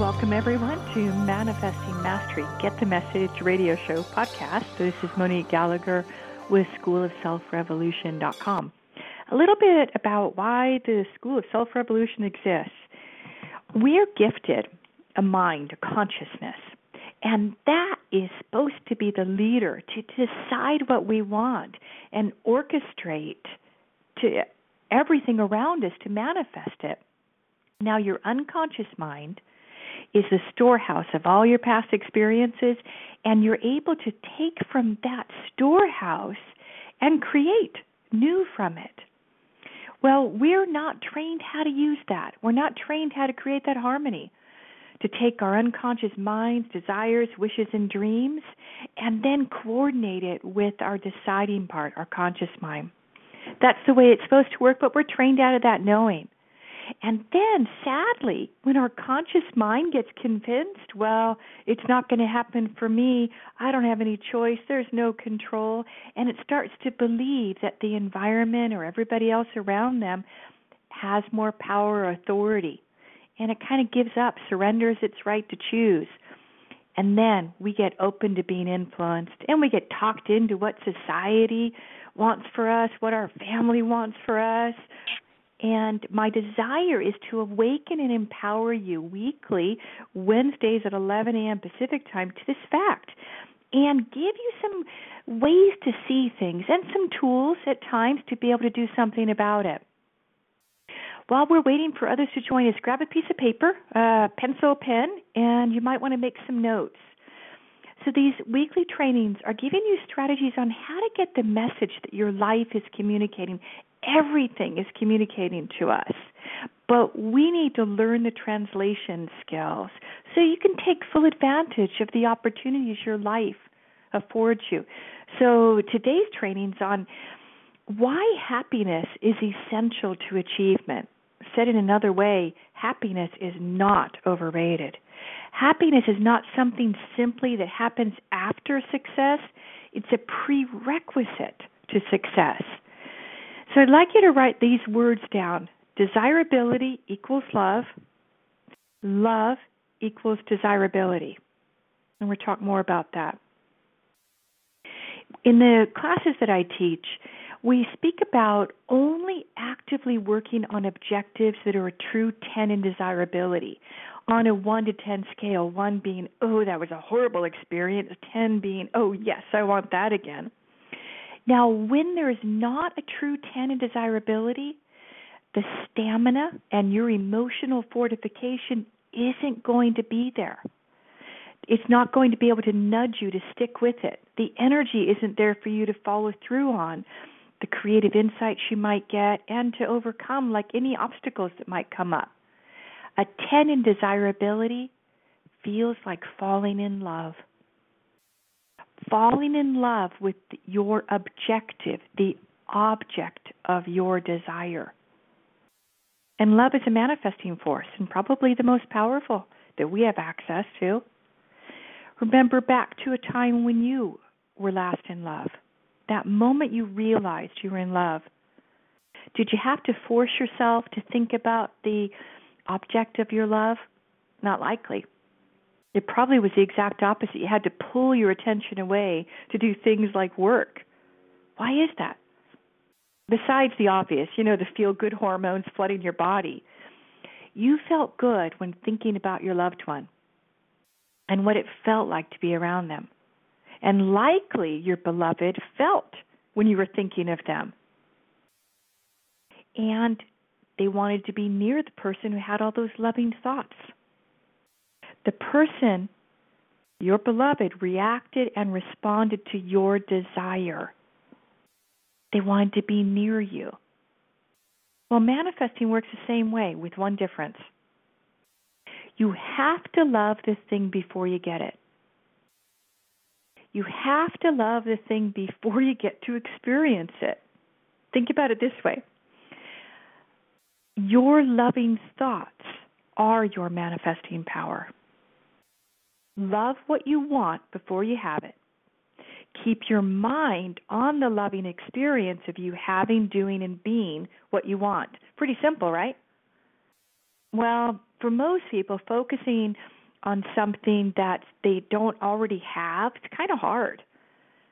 welcome everyone to Manifesting Mastery Get the Message radio show podcast. This is Monique Gallagher with schoolofselfrevolution.com. A little bit about why the School of Self Revolution exists. We are gifted a mind, a consciousness, and that is supposed to be the leader to decide what we want and orchestrate to everything around us to manifest it. Now, your unconscious mind is the storehouse of all your past experiences, and you're able to take from that storehouse and create new from it. Well, we're not trained how to use that. We're not trained how to create that harmony. To take our unconscious minds, desires, wishes, and dreams, and then coordinate it with our deciding part, our conscious mind. That's the way it's supposed to work, but we're trained out of that knowing. And then, sadly, when our conscious mind gets convinced, well, it's not going to happen for me, I don't have any choice, there's no control, and it starts to believe that the environment or everybody else around them has more power or authority. And it kind of gives up, surrenders its right to choose. And then we get open to being influenced and we get talked into what society wants for us, what our family wants for us, and my desire is to awaken and empower you weekly, Wednesdays at 11 a.m. Pacific time, to this fact and give you some ways to see things and some tools at times to be able to do something about it. While we're waiting for others to join us, grab a piece of paper, a pencil, pen, and you might want to make some notes. So, these weekly trainings are giving you strategies on how to get the message that your life is communicating everything is communicating to us. But we need to learn the translation skills so you can take full advantage of the opportunities your life affords you. So today's training's on why happiness is essential to achievement. Said in another way, happiness is not overrated. Happiness is not something simply that happens after success, it's a prerequisite to success. So I'd like you to write these words down desirability equals love, love equals desirability. And we'll talk more about that. In the classes that I teach, we speak about only actively working on objectives that are a true 10 in desirability on a 1 to 10 scale, 1 being, oh, that was a horrible experience, 10 being, oh, yes, I want that again. Now, when there is not a true 10 in desirability, the stamina and your emotional fortification isn't going to be there. It's not going to be able to nudge you to stick with it. The energy isn't there for you to follow through on the creative insights you might get and to overcome like any obstacles that might come up. A 10 in desirability feels like falling in love falling in love with your objective, the object of your desire. And love is a manifesting force and probably the most powerful that we have access to. Remember back to a time when you were last in love, that moment you realized you were in love. Did you have to force yourself to think about the object of your love? Not likely. It probably was the exact opposite. You had to pull your attention away to do things like work. Why is that? Besides the obvious, you know, the feel good hormones flooding your body, you felt good when thinking about your loved one and what it felt like to be around them. And likely your beloved felt when you were thinking of them. And they wanted to be near the person who had all those loving thoughts the person, your beloved, reacted and responded to your desire. They wanted to be near you. Well, manifesting works the same way with one difference. You have to love the thing before you get it. You have to love the thing before you get to experience it. Think about it this way your loving thoughts are your manifesting power. Love what you want before you have it. Keep your mind on the loving experience of you having, doing, and being what you want. Pretty simple, right? Well, for most people, focusing on something that they don't already have, it's kind of hard.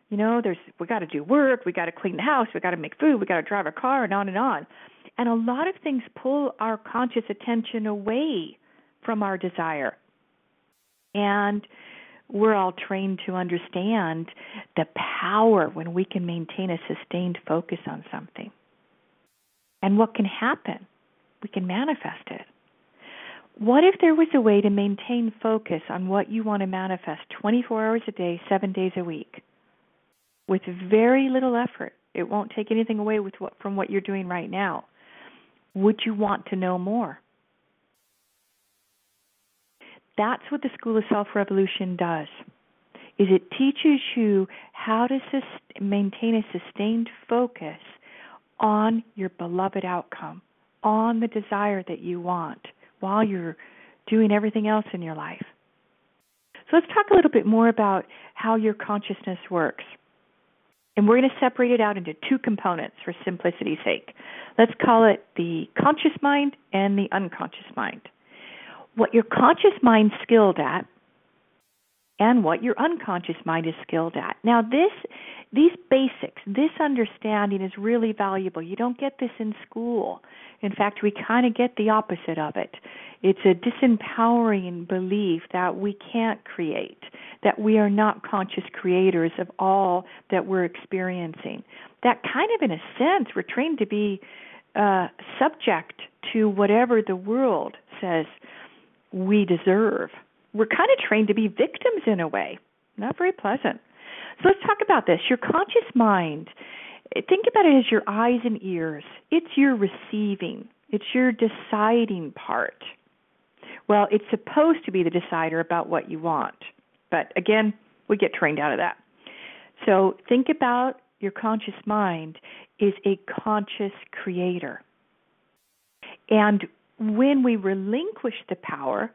You know, there's we got to do work, we got to clean the house, we got to make food, we got to drive a car, and on and on. And a lot of things pull our conscious attention away from our desire. And we're all trained to understand the power when we can maintain a sustained focus on something. And what can happen? We can manifest it. What if there was a way to maintain focus on what you want to manifest 24 hours a day, 7 days a week? with very little effort. It won't take anything away what, from what you're doing right now. Would you want to know more? That's what the School of Self Revolution does. Is it teaches you how to sus- maintain a sustained focus on your beloved outcome, on the desire that you want while you're doing everything else in your life. So let's talk a little bit more about how your consciousness works. And we're going to separate it out into two components for simplicity's sake. Let's call it the conscious mind and the unconscious mind. What your conscious mind's skilled at and what your unconscious mind is skilled at. Now this these basics, this understanding is really valuable. You don't get this in school. In fact, we kind of get the opposite of it. It's a disempowering belief that we can't create, that we are not conscious creators of all that we're experiencing. That kind of, in a sense, we're trained to be uh, subject to whatever the world says we deserve. We're kind of trained to be victims in a way. Not very pleasant. So let's talk about this. Your conscious mind, think about it as your eyes and ears. It's your receiving, it's your deciding part. Well, it's supposed to be the decider about what you want. But again, we get trained out of that. So think about your conscious mind is a conscious creator. And when we relinquish the power,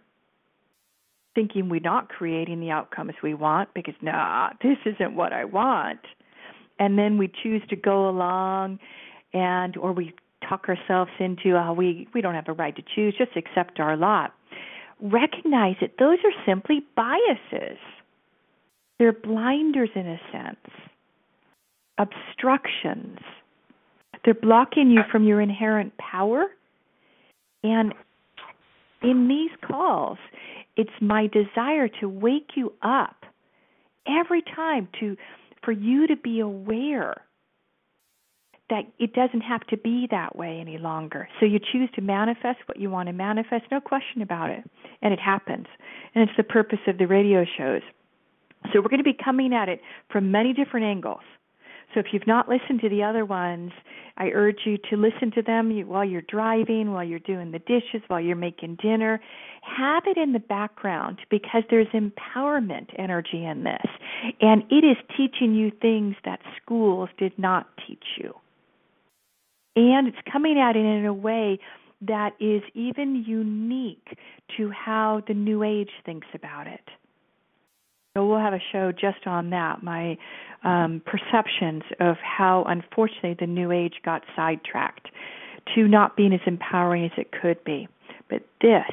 thinking we're not creating the outcomes we want because, nah, this isn't what I want, and then we choose to go along and, or we talk ourselves into, oh, we, we don't have a right to choose, just accept our lot recognize that those are simply biases. They're blinders in a sense, obstructions. They're blocking you from your inherent power. And in these calls, it's my desire to wake you up every time to for you to be aware that it doesn't have to be that way any longer. So you choose to manifest what you want to manifest, no question about it. And it happens. And it's the purpose of the radio shows. So we're going to be coming at it from many different angles. So if you've not listened to the other ones, I urge you to listen to them while you're driving, while you're doing the dishes, while you're making dinner. Have it in the background because there's empowerment energy in this. And it is teaching you things that schools did not teach you and it's coming at it in a way that is even unique to how the New Age thinks about it. So we'll have a show just on that, my um, perceptions of how unfortunately the New Age got sidetracked to not being as empowering as it could be. But this,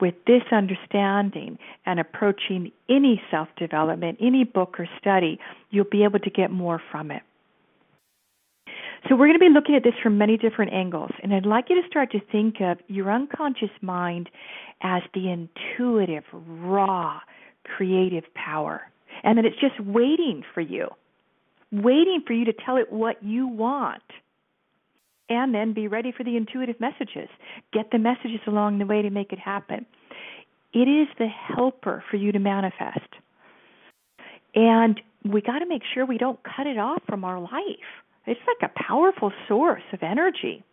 with this understanding and approaching any self development, any book or study, you'll be able to get more from it. So we're going to be looking at this from many different angles, and I'd like you to start to think of your unconscious mind as the intuitive, raw, creative power, and that it's just waiting for you, waiting for you to tell it what you want. And then be ready for the intuitive messages. Get the messages along the way to make it happen. It is the helper for you to manifest. And we got to make sure we don't cut it off from our life it's like a powerful source of energy.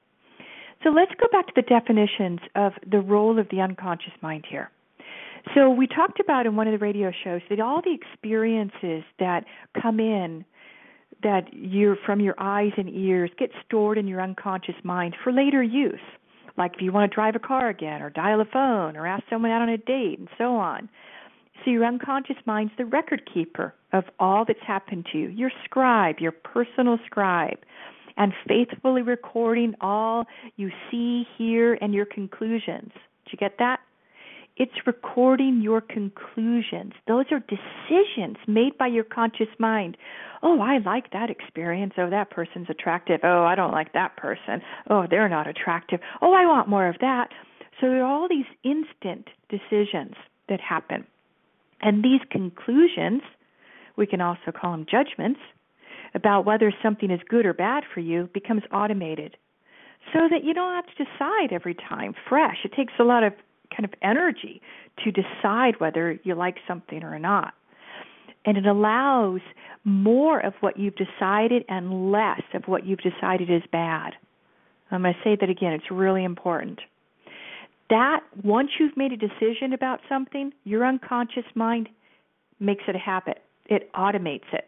So let's go back to the definitions of the role of the unconscious mind here. So we talked about in one of the radio shows that all the experiences that come in that you're from your eyes and ears get stored in your unconscious mind for later use. Like if you want to drive a car again or dial a phone or ask someone out on a date and so on. So your unconscious mind's the record keeper of all that's happened to you, your scribe, your personal scribe, and faithfully recording all you see, hear, and your conclusions, Did you get that? It's recording your conclusions. Those are decisions made by your conscious mind. Oh, I like that experience. Oh, that person's attractive. Oh, I don't like that person. Oh, they're not attractive. Oh, I want more of that. So there are all these instant decisions that happen. And these conclusions, we can also call them judgments, about whether something is good or bad for you becomes automated so that you don't have to decide every time fresh. It takes a lot of kind of energy to decide whether you like something or not. And it allows more of what you've decided and less of what you've decided is bad. I'm going to say that again, it's really important. That, once you've made a decision about something, your unconscious mind makes it a habit, it automates it.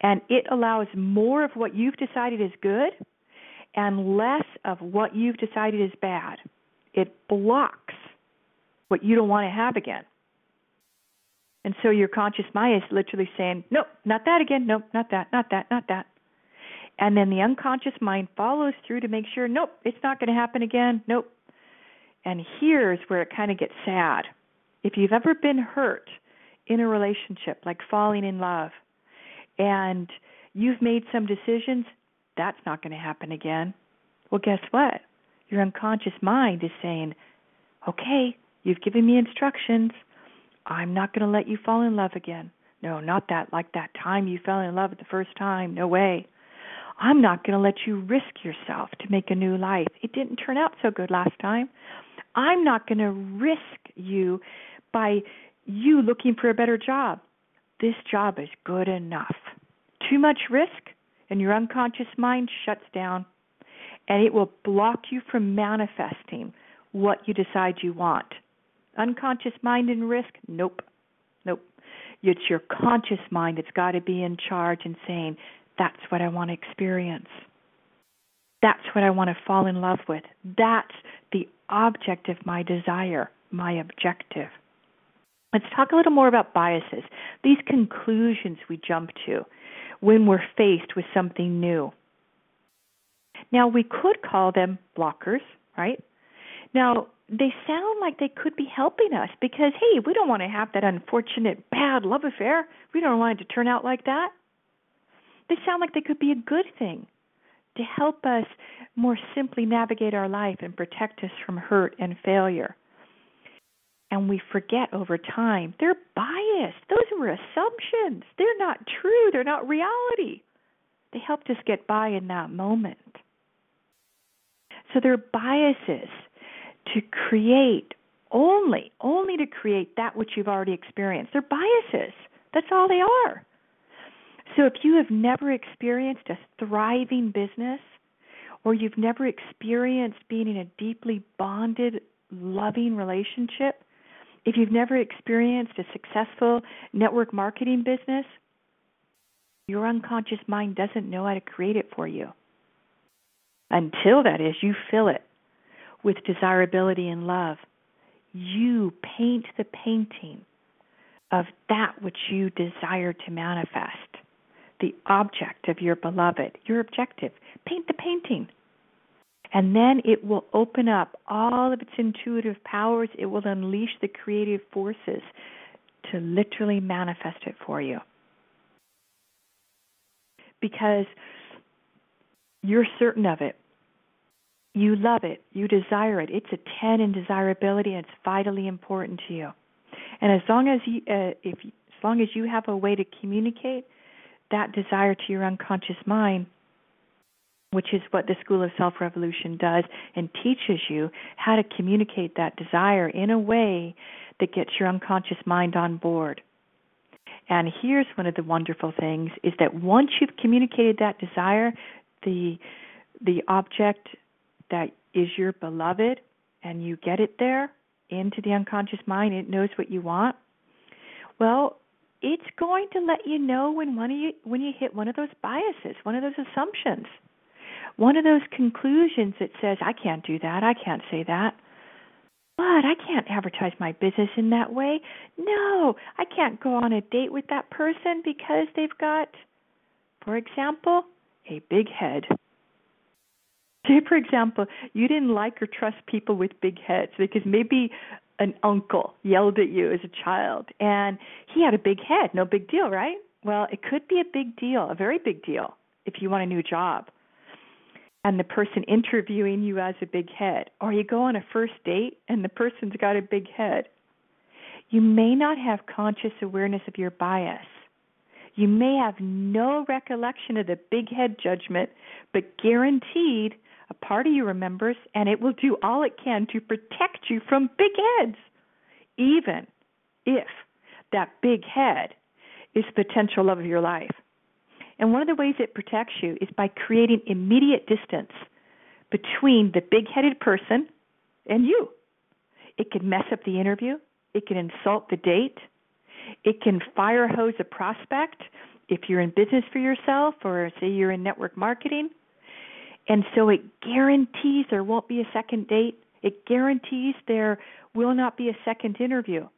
And it allows more of what you've decided is good and less of what you've decided is bad. It blocks what you don't want to have again. And so your conscious mind is literally saying, nope, not that again, nope, not that, not that, not that. And then the unconscious mind follows through to make sure, nope, it's not going to happen again, nope. And here's where it kind of gets sad. If you've ever been hurt in a relationship, like falling in love, and you've made some decisions, that's not going to happen again. Well, guess what? Your unconscious mind is saying, okay, You've given me instructions. I'm not going to let you fall in love again. No, not that like that time you fell in love the first time. No way. I'm not going to let you risk yourself to make a new life. It didn't turn out so good last time. I'm not going to risk you by you looking for a better job. This job is good enough. Too much risk, and your unconscious mind shuts down, and it will block you from manifesting what you decide you want. Unconscious mind and risk? Nope. Nope. It's your conscious mind that's got to be in charge and saying, that's what I want to experience. That's what I want to fall in love with. That's the object of my desire, my objective. Let's talk a little more about biases, these conclusions we jump to when we're faced with something new. Now, we could call them blockers, right? Now, they sound like they could be helping us because, hey, we don't want to have that unfortunate bad love affair. We don't want it to turn out like that. They sound like they could be a good thing to help us more simply navigate our life and protect us from hurt and failure. And we forget over time they're biased. Those were assumptions. They're not true. They're not reality. They helped us get by in that moment. So they're biases to create only, only to create that which you've already experienced. They're biases. That's all they are. So if you have never experienced a thriving business, or you've never experienced being in a deeply bonded, loving relationship, if you've never experienced a successful network marketing business, your unconscious mind doesn't know how to create it for you. Until that is, you fill it with desirability and love. You paint the painting of that which you desire to manifest, the object of your beloved, your objective. Paint the painting. And then it will open up all of its intuitive powers. It will unleash the creative forces to literally manifest it for you. Because you're certain of it. You love it. You desire it. It's a 10 in desirability and it's vitally important to you. And as long as you uh, if as long as you have a way to communicate that desire to your unconscious mind, which is what the School of Self Revolution does and teaches you how to communicate that desire in a way that gets your unconscious mind on board. And here's one of the wonderful things is that once you've communicated that desire, the the object that is your beloved and you get it there into the unconscious mind, it knows what you want. Well, it's going to let you know when one of you when you hit one of those biases, one of those assumptions, one of those conclusions that says, I can't do that, I can't say that. But I can't advertise my business in that way. No, I can't go on a date with that person because they've got, for example, a big head. Say, for example, you didn't like or trust people with big heads because maybe an uncle yelled at you as a child and he had a big head. No big deal, right? Well, it could be a big deal, a very big deal, if you want a new job. And the person interviewing you has a big head. Or you go on a first date and the person's got a big head. You may not have conscious awareness of your bias. You may have no recollection of the big head judgment, but guaranteed a part of you remembers, and it will do all it can to protect you from big heads, even if that big head is the potential love of your life. And one of the ways it protects you is by creating immediate distance between the big headed person and you. It can mess up the interview, it can insult the date, it can fire hose a prospect if you're in business for yourself or say you're in network marketing. And so it guarantees there won't be a second date. It guarantees there will not be a second interview.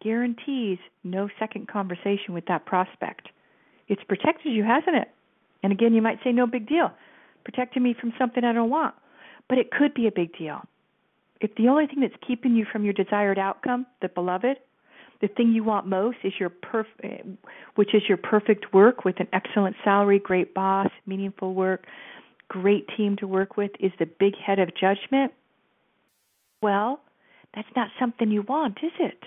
Guarantees no second conversation with that prospect. It's protected you, hasn't it? And again, you might say, no big deal. Protecting me from something I don't want. But it could be a big deal. If the only thing that's keeping you from your desired outcome, the beloved, the thing you want most is your perfect, which is your perfect work with an excellent salary, great boss, meaningful work, great team to work with is the big head of judgment, well, that's not something you want, is it?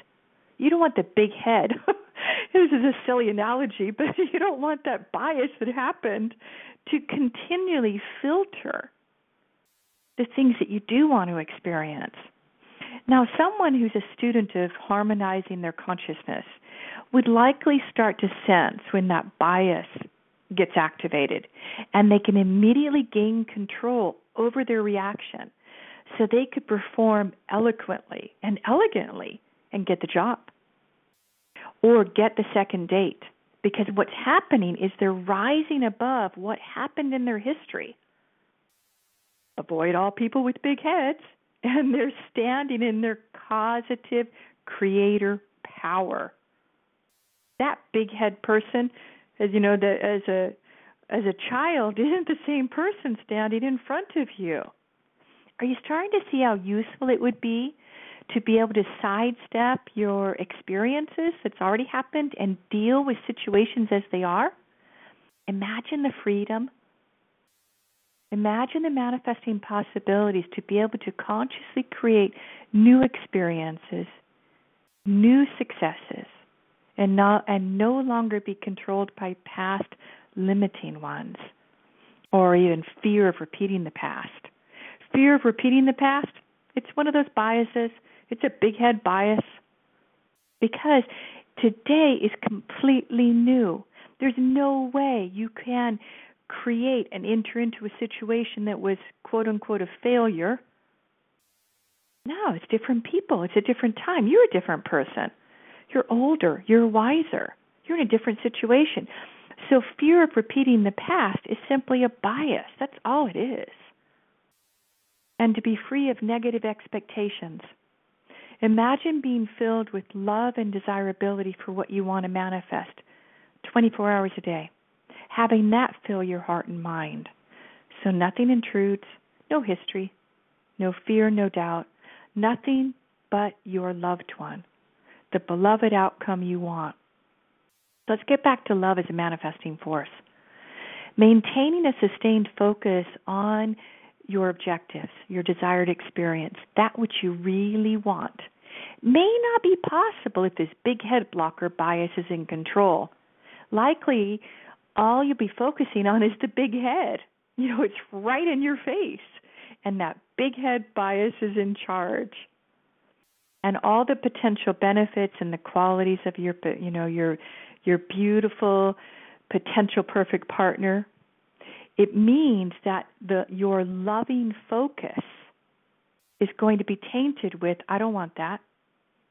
You don't want the big head. this is a silly analogy, but you don't want that bias that happened to continually filter the things that you do want to experience. Now, someone who's a student of harmonizing their consciousness would likely start to sense when that bias gets activated. And they can immediately gain control over their reaction. So they could perform eloquently and elegantly and get the job. Or get the second date. Because what's happening is they're rising above what happened in their history. Avoid all people with big heads. And they're standing in their causative creator power. That big head person as you know as a as a child isn't the same person standing in front of you. Are you starting to see how useful it would be to be able to sidestep your experiences that's already happened and deal with situations as they are? Imagine the freedom. Imagine the manifesting possibilities to be able to consciously create new experiences, new successes, and not and no longer be controlled by past limiting ones or even fear of repeating the past. Fear of repeating the past, it's one of those biases. It's a big head bias because today is completely new. There's no way you can create and enter into a situation that was quote unquote a failure. No, it's different people. It's a different time. You're a different person. You're older, you're wiser, you're in a different situation. So, fear of repeating the past is simply a bias. That's all it is. And to be free of negative expectations. Imagine being filled with love and desirability for what you want to manifest 24 hours a day. Having that fill your heart and mind. So nothing intrudes, no history, no fear, no doubt, nothing but your loved one the beloved outcome you want. Let's get back to love as a manifesting force. Maintaining a sustained focus on your objectives, your desired experience, that which you really want, may not be possible if this big head blocker bias is in control. Likely, all you'll be focusing on is the big head. You know, it's right in your face. And that big head bias is in charge and all the potential benefits and the qualities of your you know your your beautiful potential perfect partner. It means that the your loving focus is going to be tainted with I don't want that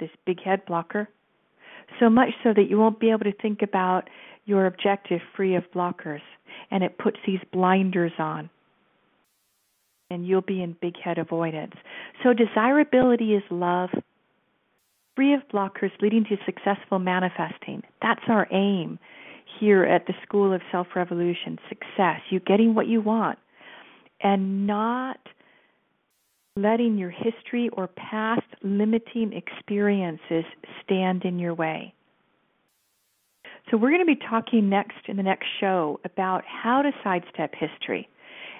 this big head blocker. So much so that you won't be able to think about your objective free of blockers and it puts these blinders on and you'll be in big head avoidance. So desirability is love free of blockers leading to successful manifesting. That's our aim here at the School of Self Revolution success, you getting what you want. and not letting your history or past limiting experiences stand in your way. So, we're going to be talking next in the next show about how to sidestep history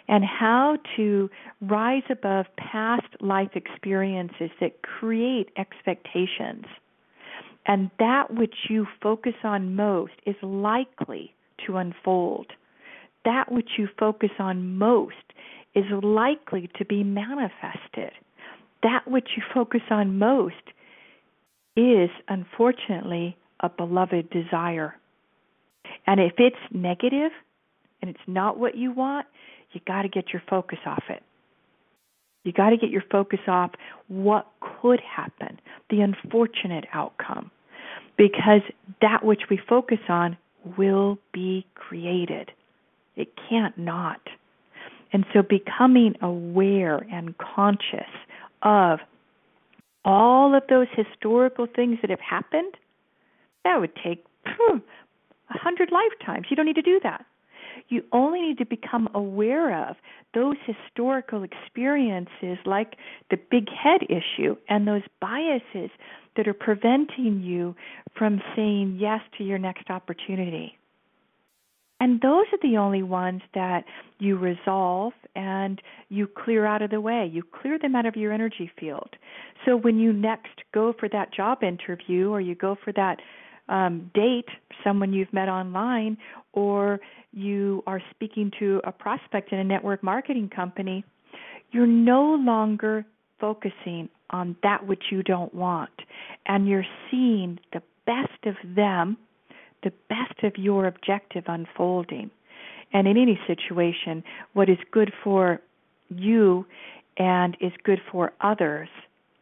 and how to rise above past life experiences that create expectations. And that which you focus on most is likely to unfold. That which you focus on most is likely to be manifested. That which you focus on most is, unfortunately, a beloved desire. And if it's negative and it's not what you want, you got to get your focus off it. You got to get your focus off what could happen, the unfortunate outcome, because that which we focus on will be created. It can't not. And so becoming aware and conscious of all of those historical things that have happened, that would take a hundred lifetimes. You don't need to do that. You only need to become aware of those historical experiences, like the big head issue and those biases that are preventing you from saying yes to your next opportunity. And those are the only ones that you resolve and you clear out of the way. You clear them out of your energy field. So when you next go for that job interview or you go for that um, date someone you've met online, or you are speaking to a prospect in a network marketing company, you're no longer focusing on that which you don't want, and you're seeing the best of them, the best of your objective unfolding. And in any situation, what is good for you and is good for others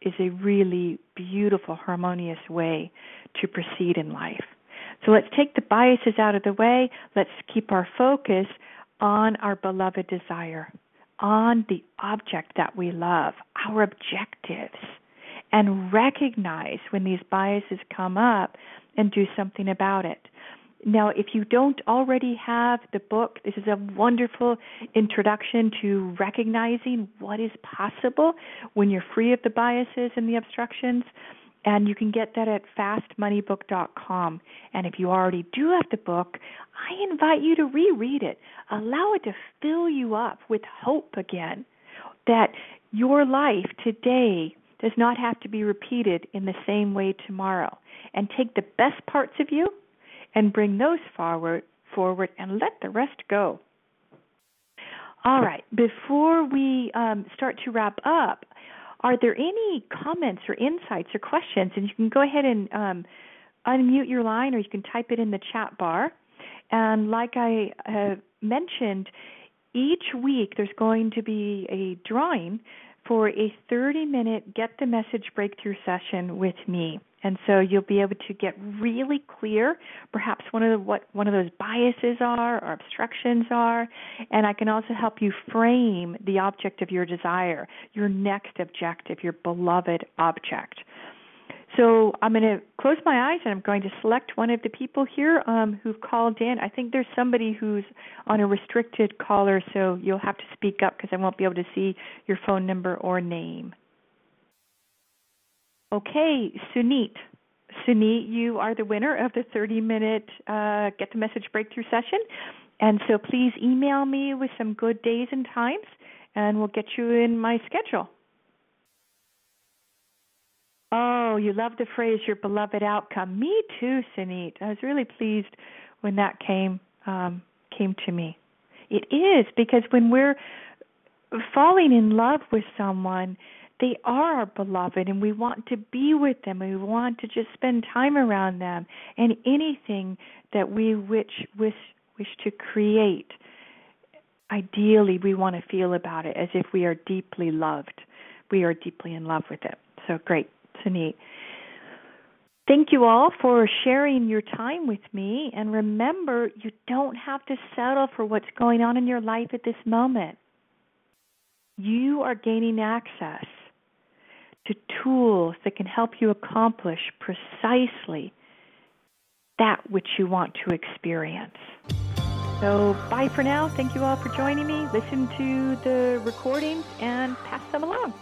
is a really beautiful, harmonious way to proceed in life. So let's take the biases out of the way. Let's keep our focus on our beloved desire, on the object that we love, our objectives, and recognize when these biases come up and do something about it. Now, if you don't already have the book, this is a wonderful introduction to recognizing what is possible when you're free of the biases and the obstructions. And you can get that at fastmoneybook.com. And if you already do have the book, I invite you to reread it. Allow it to fill you up with hope again that your life today does not have to be repeated in the same way tomorrow. And take the best parts of you and bring those forward forward and let the rest go. All right, before we um, start to wrap up, are there any comments or insights or questions? And you can go ahead and um, unmute your line or you can type it in the chat bar. And like I uh, mentioned, each week there's going to be a drawing for a 30 minute Get the Message Breakthrough session with me. And so you'll be able to get really clear, perhaps one of the, what one of those biases are or obstructions are, and I can also help you frame the object of your desire, your next objective, your beloved object. So I'm going to close my eyes and I'm going to select one of the people here um, who've called in. I think there's somebody who's on a restricted caller, so you'll have to speak up because I won't be able to see your phone number or name. Okay, Sunit. Sunit, you are the winner of the 30 minute uh, Get the Message Breakthrough session. And so please email me with some good days and times, and we'll get you in my schedule. Oh, you love the phrase "your beloved outcome." Me too, Sunit. I was really pleased when that came um, came to me. It is because when we're falling in love with someone, they are our beloved and we want to be with them and we want to just spend time around them and anything that we wish wish wish to create ideally we want to feel about it as if we are deeply loved we are deeply in love with it so great Sunit Thank you all for sharing your time with me. And remember, you don't have to settle for what's going on in your life at this moment. You are gaining access to tools that can help you accomplish precisely that which you want to experience. So bye for now. Thank you all for joining me. Listen to the recordings and pass them along.